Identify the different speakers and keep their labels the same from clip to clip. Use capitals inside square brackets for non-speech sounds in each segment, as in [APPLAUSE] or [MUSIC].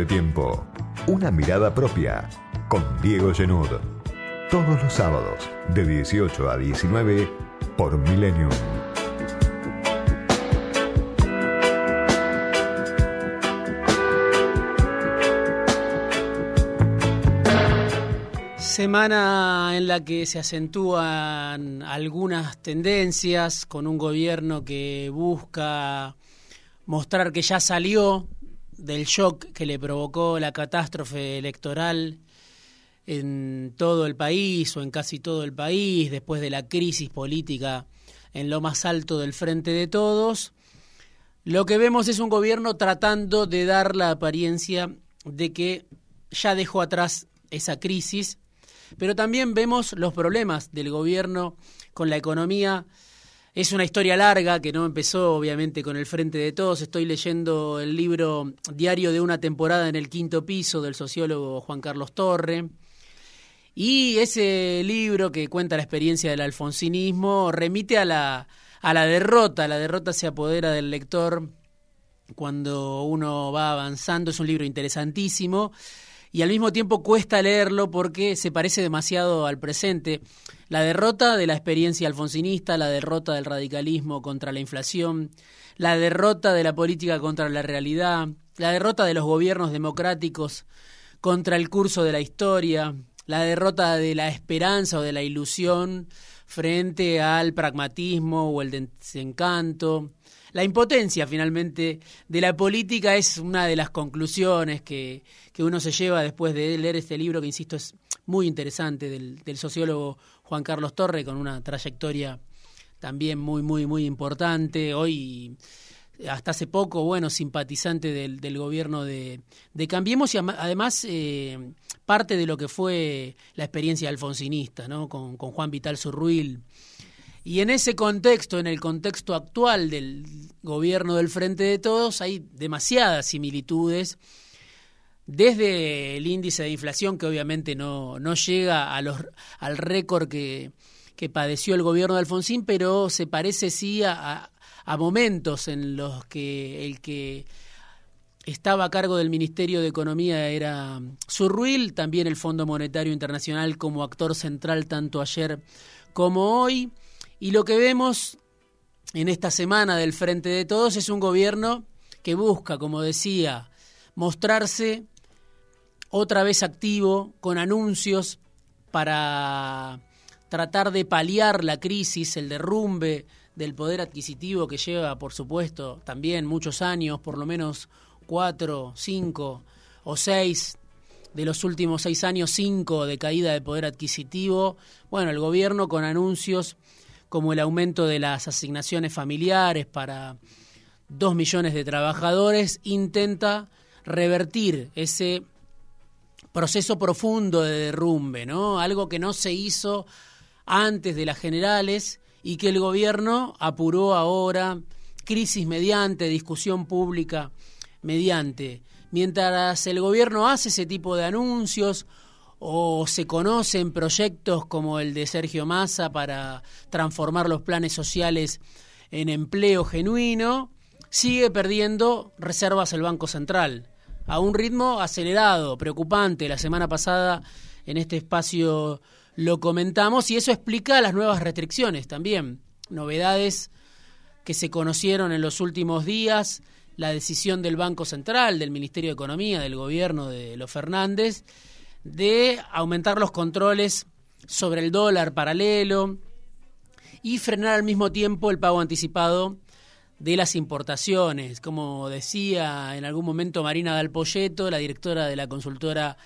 Speaker 1: de tiempo. Una mirada propia con Diego Genud. Todos los sábados de 18 a 19 por Millennium.
Speaker 2: Semana en la que se acentúan algunas tendencias con un gobierno que busca mostrar que ya salió del shock que le provocó la catástrofe electoral en todo el país o en casi todo el país después de la crisis política en lo más alto del frente de todos. Lo que vemos es un gobierno tratando de dar la apariencia de que ya dejó atrás esa crisis, pero también vemos los problemas del gobierno con la economía es una historia larga que no empezó obviamente con el Frente de Todos. Estoy leyendo el libro Diario de una temporada en el quinto piso del sociólogo Juan Carlos Torre. Y ese libro que cuenta la experiencia del alfonsinismo remite a la, a la derrota. La derrota se apodera del lector cuando uno va avanzando. Es un libro interesantísimo y al mismo tiempo cuesta leerlo porque se parece demasiado al presente. La derrota de la experiencia alfonsinista, la derrota del radicalismo contra la inflación, la derrota de la política contra la realidad, la derrota de los gobiernos democráticos contra el curso de la historia, la derrota de la esperanza o de la ilusión frente al pragmatismo o el desencanto. La impotencia finalmente de la política es una de las conclusiones que, que uno se lleva después de leer este libro que, insisto, es muy interesante del, del sociólogo Juan Carlos Torre, con una trayectoria también muy, muy, muy importante. Hoy, hasta hace poco, bueno, simpatizante del, del gobierno de, de, Cambiemos y además eh, parte de lo que fue la experiencia alfonsinista, ¿no? Con, con Juan Vital Surruil. Y en ese contexto, en el contexto actual del gobierno del Frente de Todos, hay demasiadas similitudes desde el índice de inflación, que obviamente no, no llega a los, al récord que, que padeció el gobierno de Alfonsín, pero se parece sí a, a, momentos en los que el que estaba a cargo del Ministerio de Economía era Surruil, también el Fondo Monetario Internacional como actor central tanto ayer como hoy. Y lo que vemos en esta semana del Frente de Todos es un gobierno que busca, como decía, mostrarse otra vez activo con anuncios para tratar de paliar la crisis, el derrumbe del poder adquisitivo que lleva, por supuesto, también muchos años, por lo menos cuatro, cinco o seis de los últimos seis años, cinco de caída de poder adquisitivo. Bueno, el gobierno con anuncios como el aumento de las asignaciones familiares para dos millones de trabajadores, intenta revertir ese proceso profundo de derrumbe, ¿no? Algo que no se hizo antes de las generales y que el gobierno apuró ahora, crisis mediante, discusión pública mediante. Mientras el gobierno hace ese tipo de anuncios o se conocen proyectos como el de Sergio Massa para transformar los planes sociales en empleo genuino, sigue perdiendo reservas el Banco Central a un ritmo acelerado, preocupante. La semana pasada en este espacio lo comentamos y eso explica las nuevas restricciones también, novedades que se conocieron en los últimos días, la decisión del Banco Central, del Ministerio de Economía, del gobierno de los Fernández, de aumentar los controles sobre el dólar paralelo y frenar al mismo tiempo el pago anticipado de las importaciones. Como decía en algún momento Marina Dalpolleto, la directora de la consultora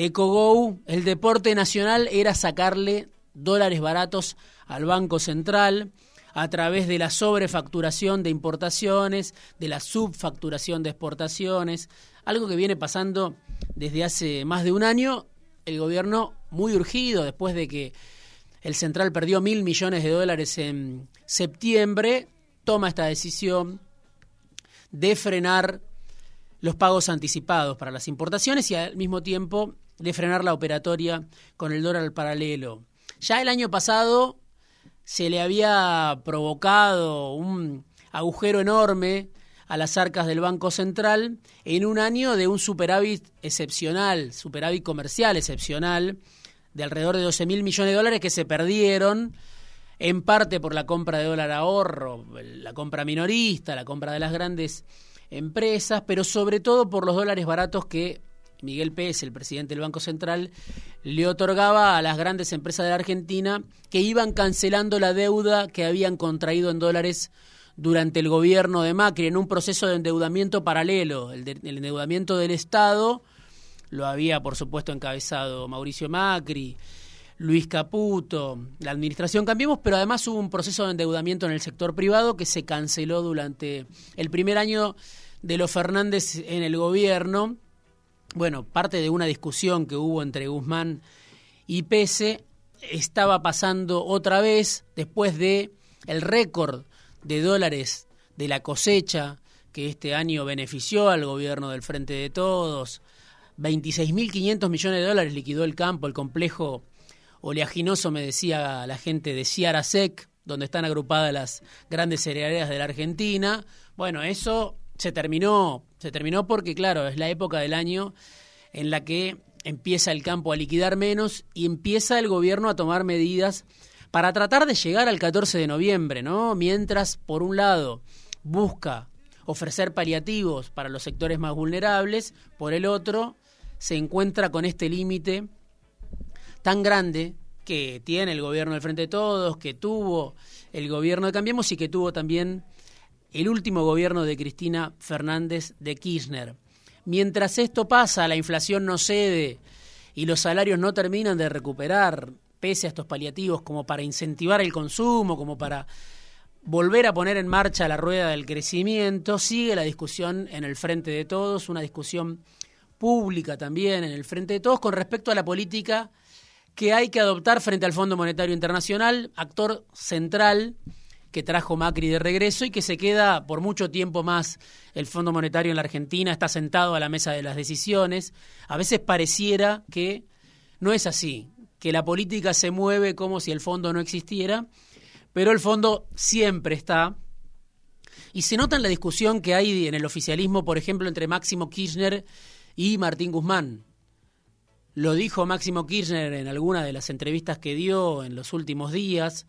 Speaker 2: EcoGo, el deporte nacional era sacarle dólares baratos al Banco Central a través de la sobrefacturación de importaciones, de la subfacturación de exportaciones, algo que viene pasando desde hace más de un año, el gobierno muy urgido después de que el central perdió mil millones de dólares en septiembre, toma esta decisión de frenar los pagos anticipados para las importaciones y al mismo tiempo de frenar la operatoria con el dólar paralelo. Ya el año pasado se le había provocado un agujero enorme a las arcas del Banco Central en un año de un superávit excepcional, superávit comercial excepcional, de alrededor de 12 mil millones de dólares que se perdieron en parte por la compra de dólar ahorro, la compra minorista, la compra de las grandes empresas, pero sobre todo por los dólares baratos que Miguel Pérez, el presidente del Banco Central, le otorgaba a las grandes empresas de la Argentina que iban cancelando la deuda que habían contraído en dólares durante el gobierno de Macri en un proceso de endeudamiento paralelo, el, el endeudamiento del Estado lo había por supuesto encabezado Mauricio Macri, Luis Caputo, la administración Cambiemos, pero además hubo un proceso de endeudamiento en el sector privado que se canceló durante el primer año de los Fernández en el gobierno. Bueno, parte de una discusión que hubo entre Guzmán y Pese estaba pasando otra vez después de el récord de dólares de la cosecha que este año benefició al gobierno del Frente de Todos. 26.500 millones de dólares liquidó el campo, el complejo oleaginoso, me decía la gente de Ciara Sec, donde están agrupadas las grandes cerealeras de la Argentina. Bueno, eso se terminó, se terminó porque, claro, es la época del año en la que empieza el campo a liquidar menos y empieza el gobierno a tomar medidas para tratar de llegar al 14 de noviembre, ¿no? Mientras, por un lado, busca ofrecer paliativos para los sectores más vulnerables, por el otro, se encuentra con este límite tan grande que tiene el gobierno del Frente de Todos, que tuvo el gobierno de Cambiemos y que tuvo también el último gobierno de Cristina Fernández de Kirchner. Mientras esto pasa, la inflación no cede y los salarios no terminan de recuperar, pese a estos paliativos, como para incentivar el consumo, como para volver a poner en marcha la rueda del crecimiento, sigue la discusión en el Frente de Todos, una discusión pública también en el Frente de Todos con respecto a la política que hay que adoptar frente al Fondo Monetario Internacional, actor central que trajo Macri de regreso y que se queda por mucho tiempo más el Fondo Monetario en la Argentina, está sentado a la mesa de las decisiones. A veces pareciera que no es así, que la política se mueve como si el fondo no existiera, pero el fondo siempre está. Y se nota en la discusión que hay en el oficialismo, por ejemplo, entre Máximo Kirchner y Martín Guzmán. Lo dijo Máximo Kirchner en alguna de las entrevistas que dio en los últimos días.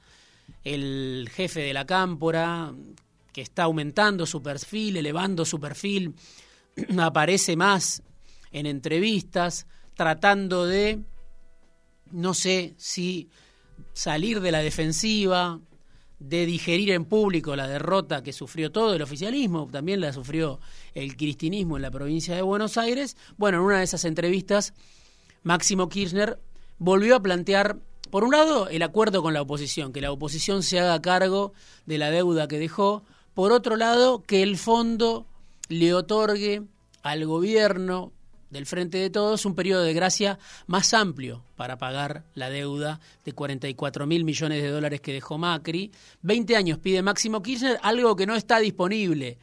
Speaker 2: El jefe de la Cámpora, que está aumentando su perfil, elevando su perfil, [CLEARS THROAT] aparece más en entrevistas, tratando de, no sé si salir de la defensiva, de digerir en público la derrota que sufrió todo el oficialismo, también la sufrió el cristinismo en la provincia de Buenos Aires. Bueno, en una de esas entrevistas Máximo Kirchner volvió a plantear, por un lado, el acuerdo con la oposición, que la oposición se haga cargo de la deuda que dejó, por otro lado, que el fondo le otorgue al gobierno del Frente de Todos un periodo de gracia más amplio para pagar la deuda de 44 mil millones de dólares que dejó Macri. 20 años pide Máximo Kirchner, algo que no está disponible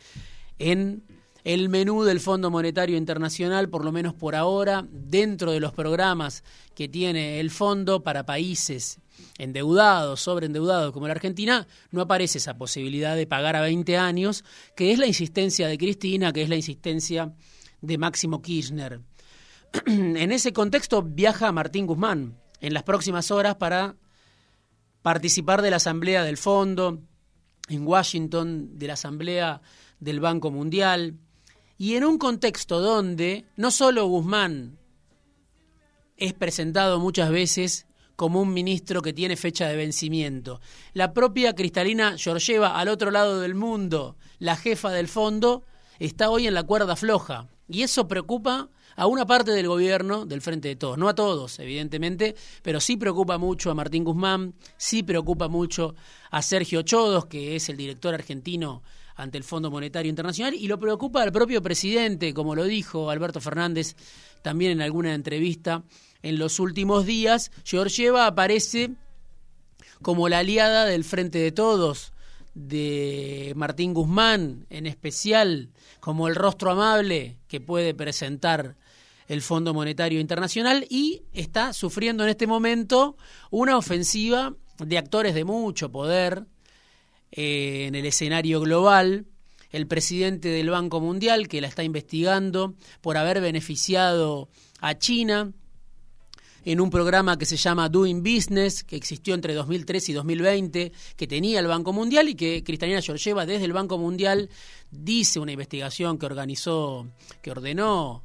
Speaker 2: en el menú del Fondo Monetario Internacional, por lo menos por ahora, dentro de los programas que tiene el fondo para países endeudados, sobreendeudados como la Argentina, no aparece esa posibilidad de pagar a 20 años, que es la insistencia de Cristina, que es la insistencia de Máximo Kirchner. [CLEARS THROAT] en ese contexto viaja Martín Guzmán en las próximas horas para participar de la Asamblea del Fondo en Washington, de la Asamblea del Banco Mundial, y en un contexto donde no solo Guzmán es presentado muchas veces como un ministro que tiene fecha de vencimiento. La propia Cristalina Georgieva, al otro lado del mundo, la jefa del fondo, está hoy en la cuerda floja. Y eso preocupa a una parte del gobierno del Frente de Todos, no a todos, evidentemente, pero sí preocupa mucho a Martín Guzmán, sí preocupa mucho a Sergio Chodos, que es el director argentino ante el Fondo Monetario Internacional y lo preocupa al propio presidente, como lo dijo Alberto Fernández también en alguna entrevista en los últimos días. Georgieva aparece como la aliada del Frente de Todos, de Martín Guzmán en especial, como el rostro amable que puede presentar el Fondo Monetario Internacional y está sufriendo en este momento una ofensiva de actores de mucho poder, eh, en el escenario global. el presidente del Banco Mundial, que la está investigando por haber beneficiado a China en un programa que se llama Doing Business, que existió entre 2003 y 2020, que tenía el Banco Mundial y que Cristalina Georgieva desde el Banco Mundial dice una investigación que organizó, que ordenó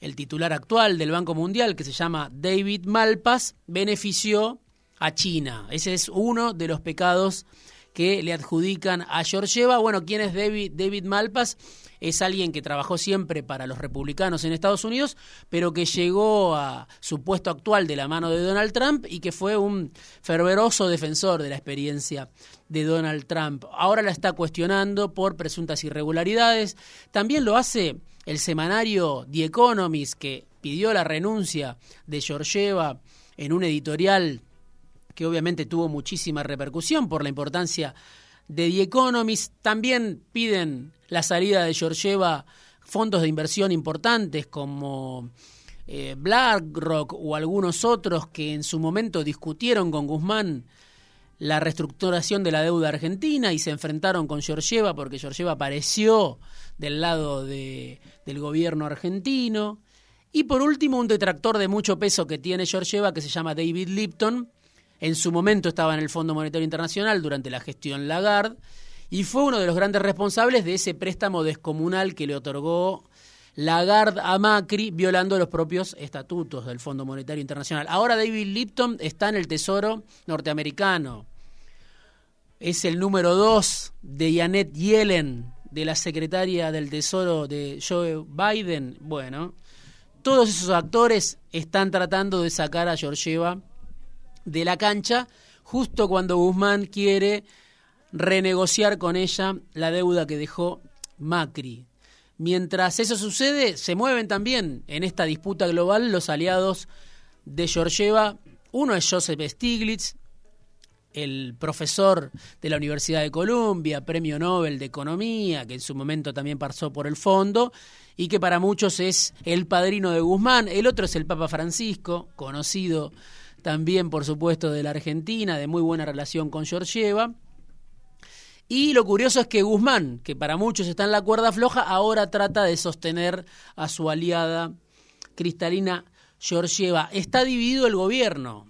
Speaker 2: el titular actual del Banco Mundial, que se llama David Malpas, benefició a China. Ese es uno de los pecados que le adjudican a Georgieva. Bueno, ¿quién es David, David Malpas? Es alguien que trabajó siempre para los republicanos en Estados Unidos, pero que llegó a su puesto actual de la mano de Donald Trump y que fue un fervoroso defensor de la experiencia de Donald Trump. Ahora la está cuestionando por presuntas irregularidades. También lo hace el semanario The Economist, que pidió la renuncia de Georgieva en un editorial que obviamente tuvo muchísima repercusión por la importancia de The Economist. También piden la salida de Georgieva fondos de inversión importantes como eh, BlackRock o algunos otros que en su momento discutieron con Guzmán la reestructuración de la deuda argentina y se enfrentaron con Georgieva porque Georgieva apareció del lado de, del gobierno argentino. Y por último, un detractor de mucho peso que tiene Georgieva que se llama David Lipton, en su momento estaba en el Fondo Monetario Internacional durante la gestión Lagarde y fue uno de los grandes responsables de ese préstamo descomunal que le otorgó Lagarde a Macri, violando los propios estatutos del Fondo Monetario Internacional. Ahora David Lipton está en el Tesoro norteamericano. Es el número dos de Janet Yellen, de la secretaria del Tesoro de Joe Biden. Bueno, todos esos actores están tratando de sacar a Georgieva de la cancha justo cuando Guzmán quiere renegociar con ella la deuda que dejó Macri. Mientras eso sucede, se mueven también en esta disputa global los aliados de Georgieva. Uno es Joseph Stiglitz, el profesor de la Universidad de Columbia, premio Nobel de Economía, que en su momento también pasó por el fondo, y que para muchos es el padrino de Guzmán. El otro es el Papa Francisco, conocido también por supuesto de la Argentina, de muy buena relación con Georgieva. Y lo curioso es que Guzmán, que para muchos está en la cuerda floja, ahora trata de sostener a su aliada Cristalina Georgieva. Está dividido el gobierno.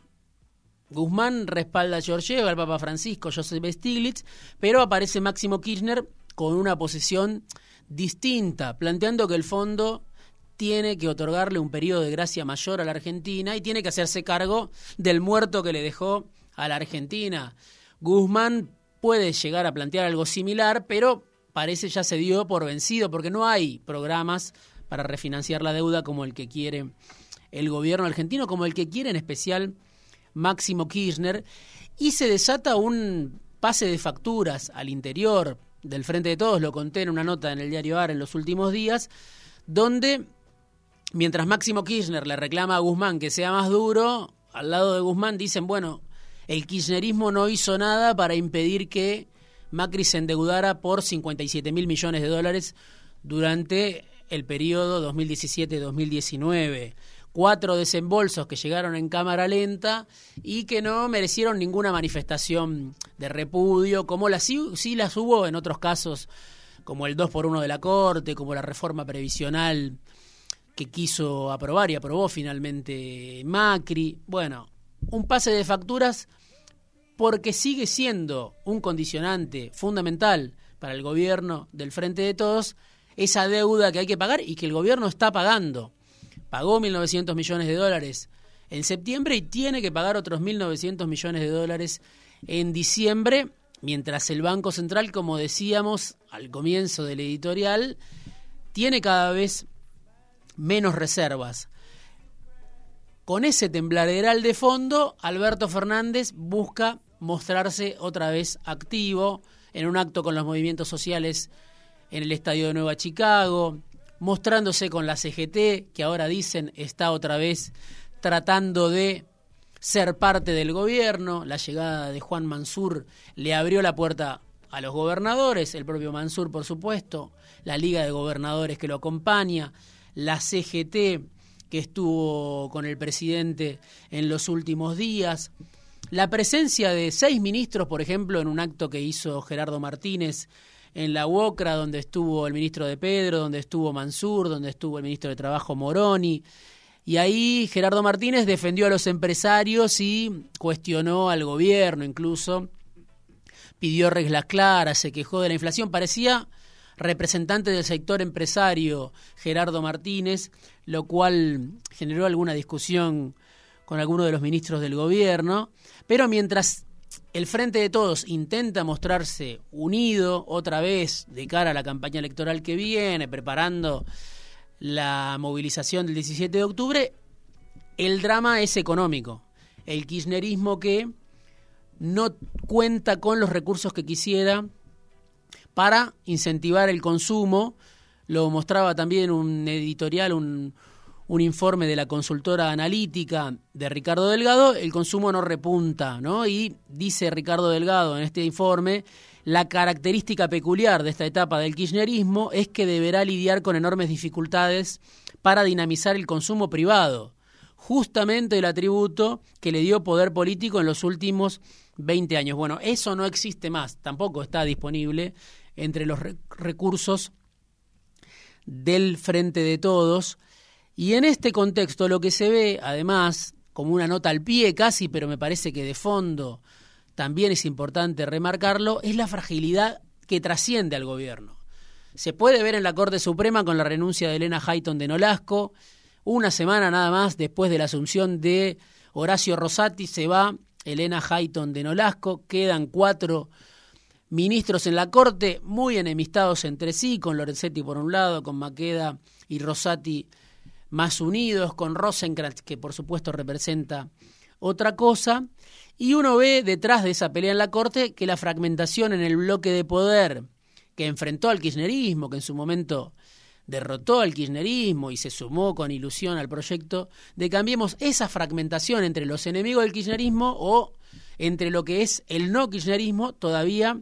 Speaker 2: Guzmán respalda a Georgieva, el Papa Francisco, Joseph Stiglitz, pero aparece Máximo Kirchner con una posición distinta, planteando que el fondo tiene que otorgarle un periodo de gracia mayor a la Argentina y tiene que hacerse cargo del muerto que le dejó a la Argentina. Guzmán puede llegar a plantear algo similar, pero parece ya se dio por vencido porque no hay programas para refinanciar la deuda como el que quiere el gobierno argentino, como el que quiere en especial Máximo Kirchner, y se desata un pase de facturas al interior del Frente de Todos, lo conté en una nota en el diario AR en los últimos días, donde Mientras Máximo Kirchner le reclama a Guzmán que sea más duro, al lado de Guzmán dicen, bueno, el kirchnerismo no hizo nada para impedir que Macri se endeudara por 57 mil millones de dólares durante el periodo 2017-2019. Cuatro desembolsos que llegaron en cámara lenta y que no merecieron ninguna manifestación de repudio, como las sí las hubo en otros casos, como el 2 por 1 de la Corte, como la reforma previsional que quiso aprobar y aprobó finalmente Macri. Bueno, un pase de facturas porque sigue siendo un condicionante fundamental para el gobierno del Frente de Todos esa deuda que hay que pagar y que el gobierno está pagando. Pagó 1.900 millones de dólares en septiembre y tiene que pagar otros 1.900 millones de dólares en diciembre, mientras el Banco Central, como decíamos al comienzo del editorial, tiene cada vez menos reservas. Con ese tembladeral de fondo, Alberto Fernández busca mostrarse otra vez activo en un acto con los movimientos sociales en el Estadio de Nueva Chicago, mostrándose con la CGT, que ahora dicen está otra vez tratando de ser parte del gobierno. La llegada de Juan Mansur le abrió la puerta a los gobernadores, el propio Mansur por supuesto, la Liga de Gobernadores que lo acompaña, la CGT que estuvo con el presidente en los últimos días, la presencia de seis ministros, por ejemplo, en un acto que hizo Gerardo Martínez en la UOCRA, donde estuvo el ministro de Pedro, donde estuvo Mansur, donde estuvo el ministro de Trabajo Moroni. Y ahí Gerardo Martínez defendió a los empresarios y cuestionó al gobierno incluso, pidió reglas claras, se quejó de la inflación, parecía representante del sector empresario Gerardo Martínez, lo cual generó alguna discusión con algunos de los ministros del gobierno, pero mientras el Frente de Todos intenta mostrarse unido otra vez de cara a la campaña electoral que viene, preparando la movilización del 17 de octubre, el drama es económico. El kirchnerismo que no cuenta con los recursos que quisiera para incentivar el consumo. Lo mostraba también un editorial, un, un informe de la consultora analítica de Ricardo Delgado, el consumo no repunta, ¿no? Y dice Ricardo Delgado en este informe, la característica peculiar de esta etapa del kirchnerismo es que deberá lidiar con enormes dificultades para dinamizar el consumo privado, justamente el atributo que le dio poder político en los últimos 20 años. Bueno, eso no existe más, tampoco está disponible entre los recursos del Frente de Todos. Y en este contexto lo que se ve, además, como una nota al pie casi, pero me parece que de fondo también es importante remarcarlo, es la fragilidad que trasciende al gobierno. Se puede ver en la Corte Suprema con la renuncia de Elena Hayton de Nolasco, una semana nada más después de la asunción de Horacio Rosati se va Elena Hayton de Nolasco, quedan cuatro ministros en la Corte muy enemistados entre sí, con Lorenzetti por un lado, con Maqueda y Rosati más unidos, con Rosenkrantz, que por supuesto representa otra cosa, y uno ve detrás de esa pelea en la Corte que la fragmentación en el bloque de poder que enfrentó al kirchnerismo, que en su momento derrotó al kirchnerismo y se sumó con ilusión al proyecto de Cambiemos, esa fragmentación entre los enemigos del kirchnerismo o entre lo que es el no kirchnerismo todavía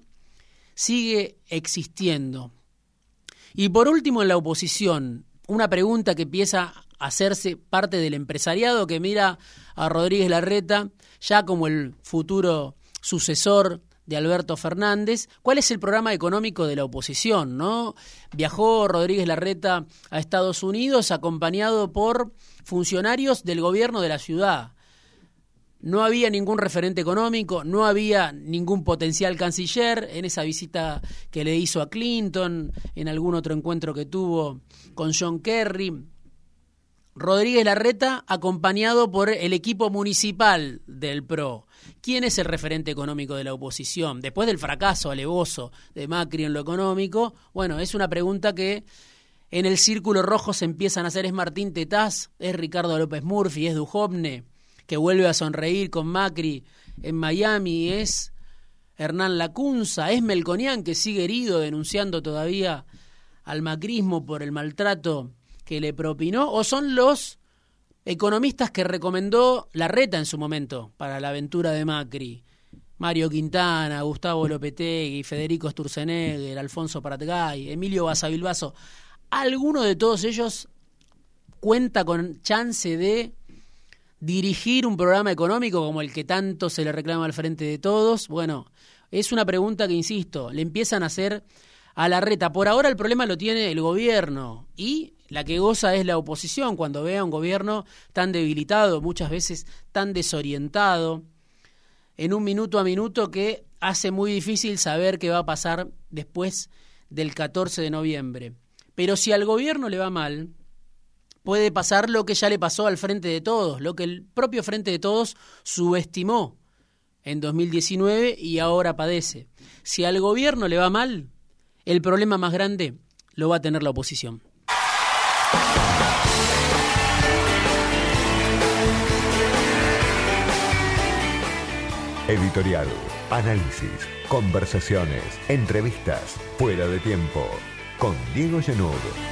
Speaker 2: sigue existiendo. Y por último, en la oposición, una pregunta que empieza a hacerse parte del empresariado que mira a Rodríguez Larreta ya como el futuro sucesor de Alberto Fernández, ¿cuál es el programa económico de la oposición? ¿no? Viajó Rodríguez Larreta a Estados Unidos acompañado por funcionarios del gobierno de la ciudad. No había ningún referente económico, no había ningún potencial canciller en esa visita que le hizo a Clinton, en algún otro encuentro que tuvo con John Kerry. Rodríguez Larreta acompañado por el equipo municipal del PRO. ¿Quién es el referente económico de la oposición? Después del fracaso alevoso de Macri en lo económico, bueno, es una pregunta que en el círculo rojo se empiezan a hacer. ¿Es Martín Tetaz? ¿Es Ricardo López Murphy? ¿Es Dujovne? Que vuelve a sonreír con Macri en Miami, es Hernán Lacunza, es Melconian que sigue herido denunciando todavía al macrismo por el maltrato que le propinó, o son los economistas que recomendó la reta en su momento para la aventura de Macri. Mario Quintana, Gustavo Lopetegui, Federico Sturzenegger, Alfonso Pratgay, Emilio Basavilbaso. ¿Alguno de todos ellos cuenta con chance de dirigir un programa económico como el que tanto se le reclama al frente de todos? Bueno, es una pregunta que, insisto, le empiezan a hacer a la reta. Por ahora el problema lo tiene el gobierno y la que goza es la oposición cuando ve a un gobierno tan debilitado, muchas veces tan desorientado, en un minuto a minuto que hace muy difícil saber qué va a pasar después del 14 de noviembre. Pero si al gobierno le va mal, puede pasar lo que ya le pasó al Frente de Todos, lo que el propio Frente de Todos subestimó en 2019 y ahora padece. Si al gobierno le va mal, el problema más grande lo va a tener la oposición.
Speaker 1: Editorial, análisis, conversaciones, entrevistas, fuera de tiempo, con Diego Genud.